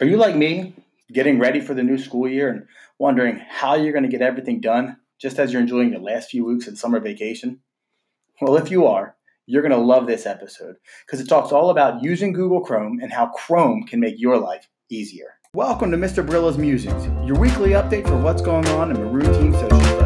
Are you like me, getting ready for the new school year and wondering how you're going to get everything done just as you're enjoying your last few weeks of summer vacation? Well, if you are, you're going to love this episode because it talks all about using Google Chrome and how Chrome can make your life easier. Welcome to Mr. Brilla's Musings, your weekly update for what's going on in Maroon Team Social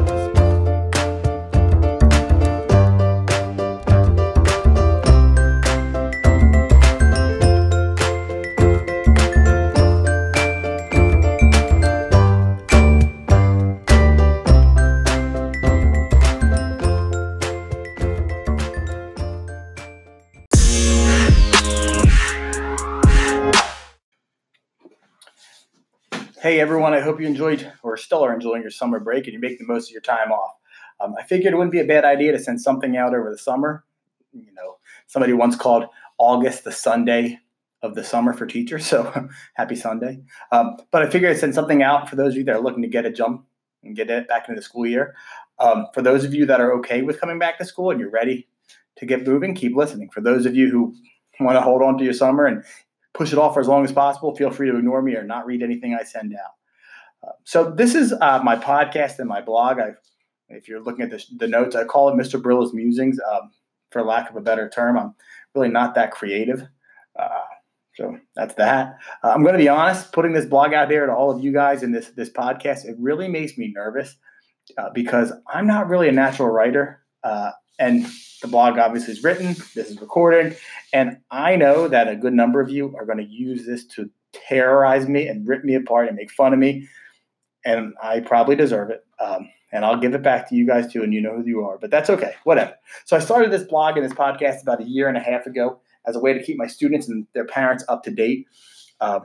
Hey everyone, I hope you enjoyed or still are enjoying your summer break and you make the most of your time off. Um, I figured it wouldn't be a bad idea to send something out over the summer. You know, somebody once called August the Sunday of the summer for teachers, so happy Sunday. Um, but I figured I'd send something out for those of you that are looking to get a jump and get it back into the school year. Um, for those of you that are okay with coming back to school and you're ready to get moving, keep listening. For those of you who want to hold on to your summer and push it off for as long as possible, feel free to ignore me or not read anything I send out. Uh, so this is uh, my podcast and my blog. I, if you're looking at the, the, notes, I call it Mr. Brilla's Musings, um, for lack of a better term. I'm really not that creative. Uh, so that's that. Uh, I'm going to be honest. Putting this blog out there to all of you guys in this this podcast, it really makes me nervous uh, because I'm not really a natural writer. And the blog obviously is written, this is recorded, and I know that a good number of you are going to use this to terrorize me and rip me apart and make fun of me, and I probably deserve it. Um, and I'll give it back to you guys too, and you know who you are, but that's okay, whatever. So I started this blog and this podcast about a year and a half ago as a way to keep my students and their parents up to date. Uh,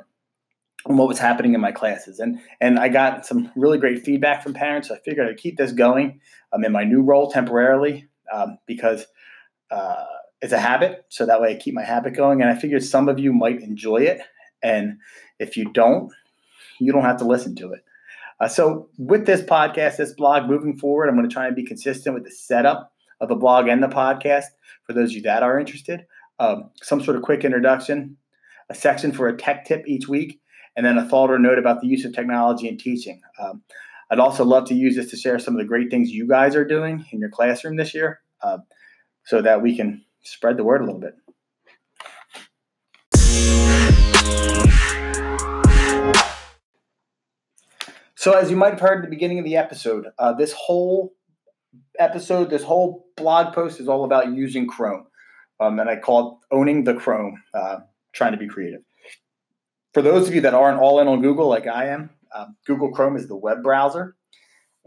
on what was happening in my classes. And and I got some really great feedback from parents. So I figured I'd keep this going. I'm in my new role temporarily um, because uh, it's a habit. So that way I keep my habit going. And I figured some of you might enjoy it. And if you don't, you don't have to listen to it. Uh, so with this podcast, this blog moving forward, I'm going to try and be consistent with the setup of the blog and the podcast for those of you that are interested. Um, some sort of quick introduction, a section for a tech tip each week, and then a thought or note about the use of technology in teaching. Um, I'd also love to use this to share some of the great things you guys are doing in your classroom this year uh, so that we can spread the word a little bit. So, as you might have heard at the beginning of the episode, uh, this whole episode, this whole blog post is all about using Chrome. Um, and I call it Owning the Chrome, uh, trying to be creative. For those of you that aren't all in on Google like I am, um, Google Chrome is the web browser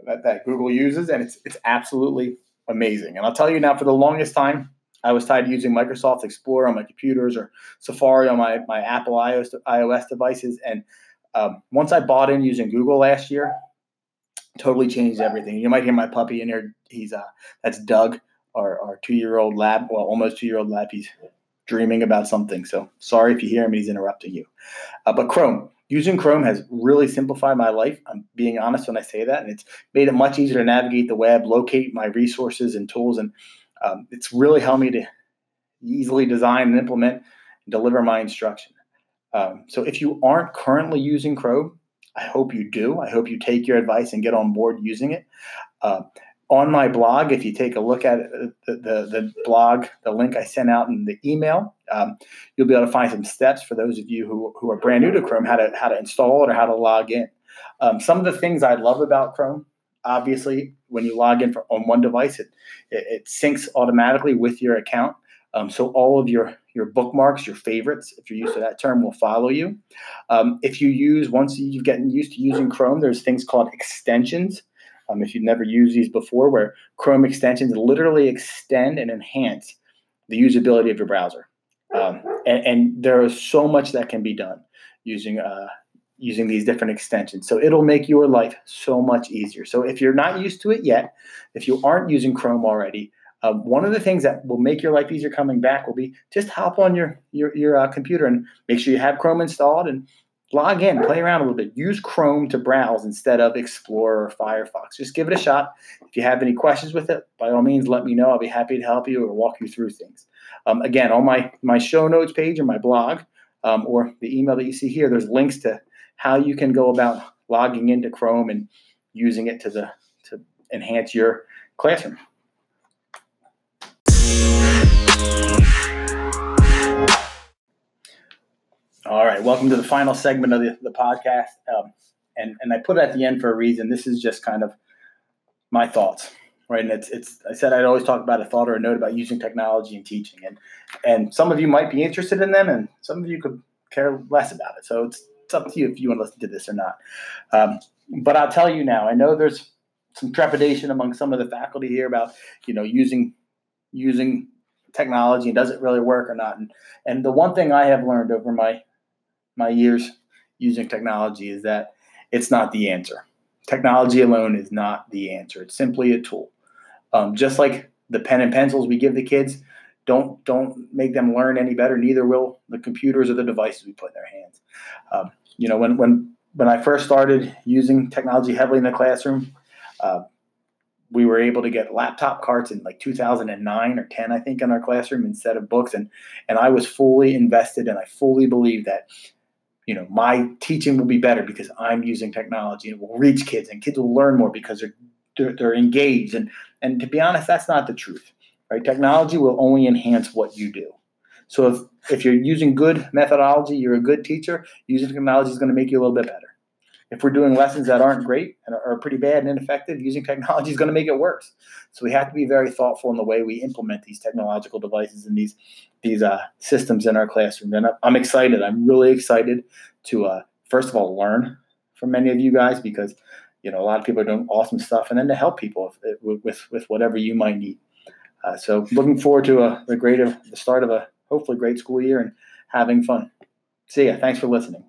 that, that Google uses, and it's it's absolutely amazing. And I'll tell you now, for the longest time, I was tied to using Microsoft Explorer on my computers or Safari on my, my Apple iOS, iOS devices. And um, once I bought in using Google last year, totally changed everything. You might hear my puppy in here. He's uh, that's Doug, our, our two year old lab, well, almost two year old lab. He's dreaming about something. So sorry if you hear him, he's interrupting you. Uh, but Chrome, using Chrome has really simplified my life. I'm being honest when I say that, and it's made it much easier to navigate the web, locate my resources and tools, and um, it's really helped me to easily design and implement and deliver my instruction. Um, so if you aren't currently using Chrome, I hope you do. I hope you take your advice and get on board using it. Uh, on my blog, if you take a look at the, the, the blog, the link I sent out in the email, um, you'll be able to find some steps for those of you who, who are brand new to Chrome, how to how to install it or how to log in. Um, some of the things I love about Chrome, obviously, when you log in for, on one device, it, it, it syncs automatically with your account. Um, so all of your your bookmarks, your favorites, if you're used to that term, will follow you. Um, if you use once you've gotten used to using Chrome, there's things called extensions um, if you've never used these before, where Chrome extensions literally extend and enhance the usability of your browser. Um, and, and, there is so much that can be done using uh, using these different extensions. So it'll make your life so much easier. So if you're not used to it yet, if you aren't using Chrome already, uh, one of the things that will make your life easier coming back will be just hop on your your, your uh, computer and make sure you have Chrome installed and log in, play around a little bit. Use Chrome to browse instead of Explorer or Firefox. Just give it a shot. If you have any questions with it, by all means, let me know. I'll be happy to help you or walk you through things. Um, again, on my, my show notes page or my blog, um, or the email that you see here, there's links to how you can go about logging into Chrome and using it to the to enhance your classroom. All right, welcome to the final segment of the, the podcast. Um, and, and I put it at the end for a reason. This is just kind of my thoughts, right? And it's, it's I said I'd always talk about a thought or a note about using technology in teaching. And, and some of you might be interested in them, and some of you could care less about it. So it's, it's up to you if you want to listen to this or not. Um, but I'll tell you now, I know there's some trepidation among some of the faculty here about, you know, using using technology and does it really work or not. And, and the one thing I have learned over my my years using technology is that it's not the answer. Technology alone is not the answer. It's simply a tool. Um, just like the pen and pencils we give the kids, don't don't make them learn any better. Neither will the computers or the devices we put in their hands. Um, you know, when when when I first started using technology heavily in the classroom, uh, we were able to get laptop carts in like 2009 or 10, I think, in our classroom instead of books, and and I was fully invested, and I fully believe that you know my teaching will be better because i'm using technology and it will reach kids and kids will learn more because they're, they're, they're engaged. And and to be honest that's not the truth right? Technology will only enhance what you do. So if if you're using good methodology you're a good teacher using technology is going to make you a little bit better. If we're doing lessons that aren't great and are pretty bad and ineffective, using technology is going to make it worse. So we have to be very thoughtful in the way we implement these technological devices and these these uh, systems in our classroom. And I'm excited. I'm really excited to uh, first of all learn from many of you guys because you know a lot of people are doing awesome stuff, and then to help people with with, with whatever you might need. Uh, so looking forward to a, uh, the great of the start of a hopefully great school year and having fun. See ya. Thanks for listening.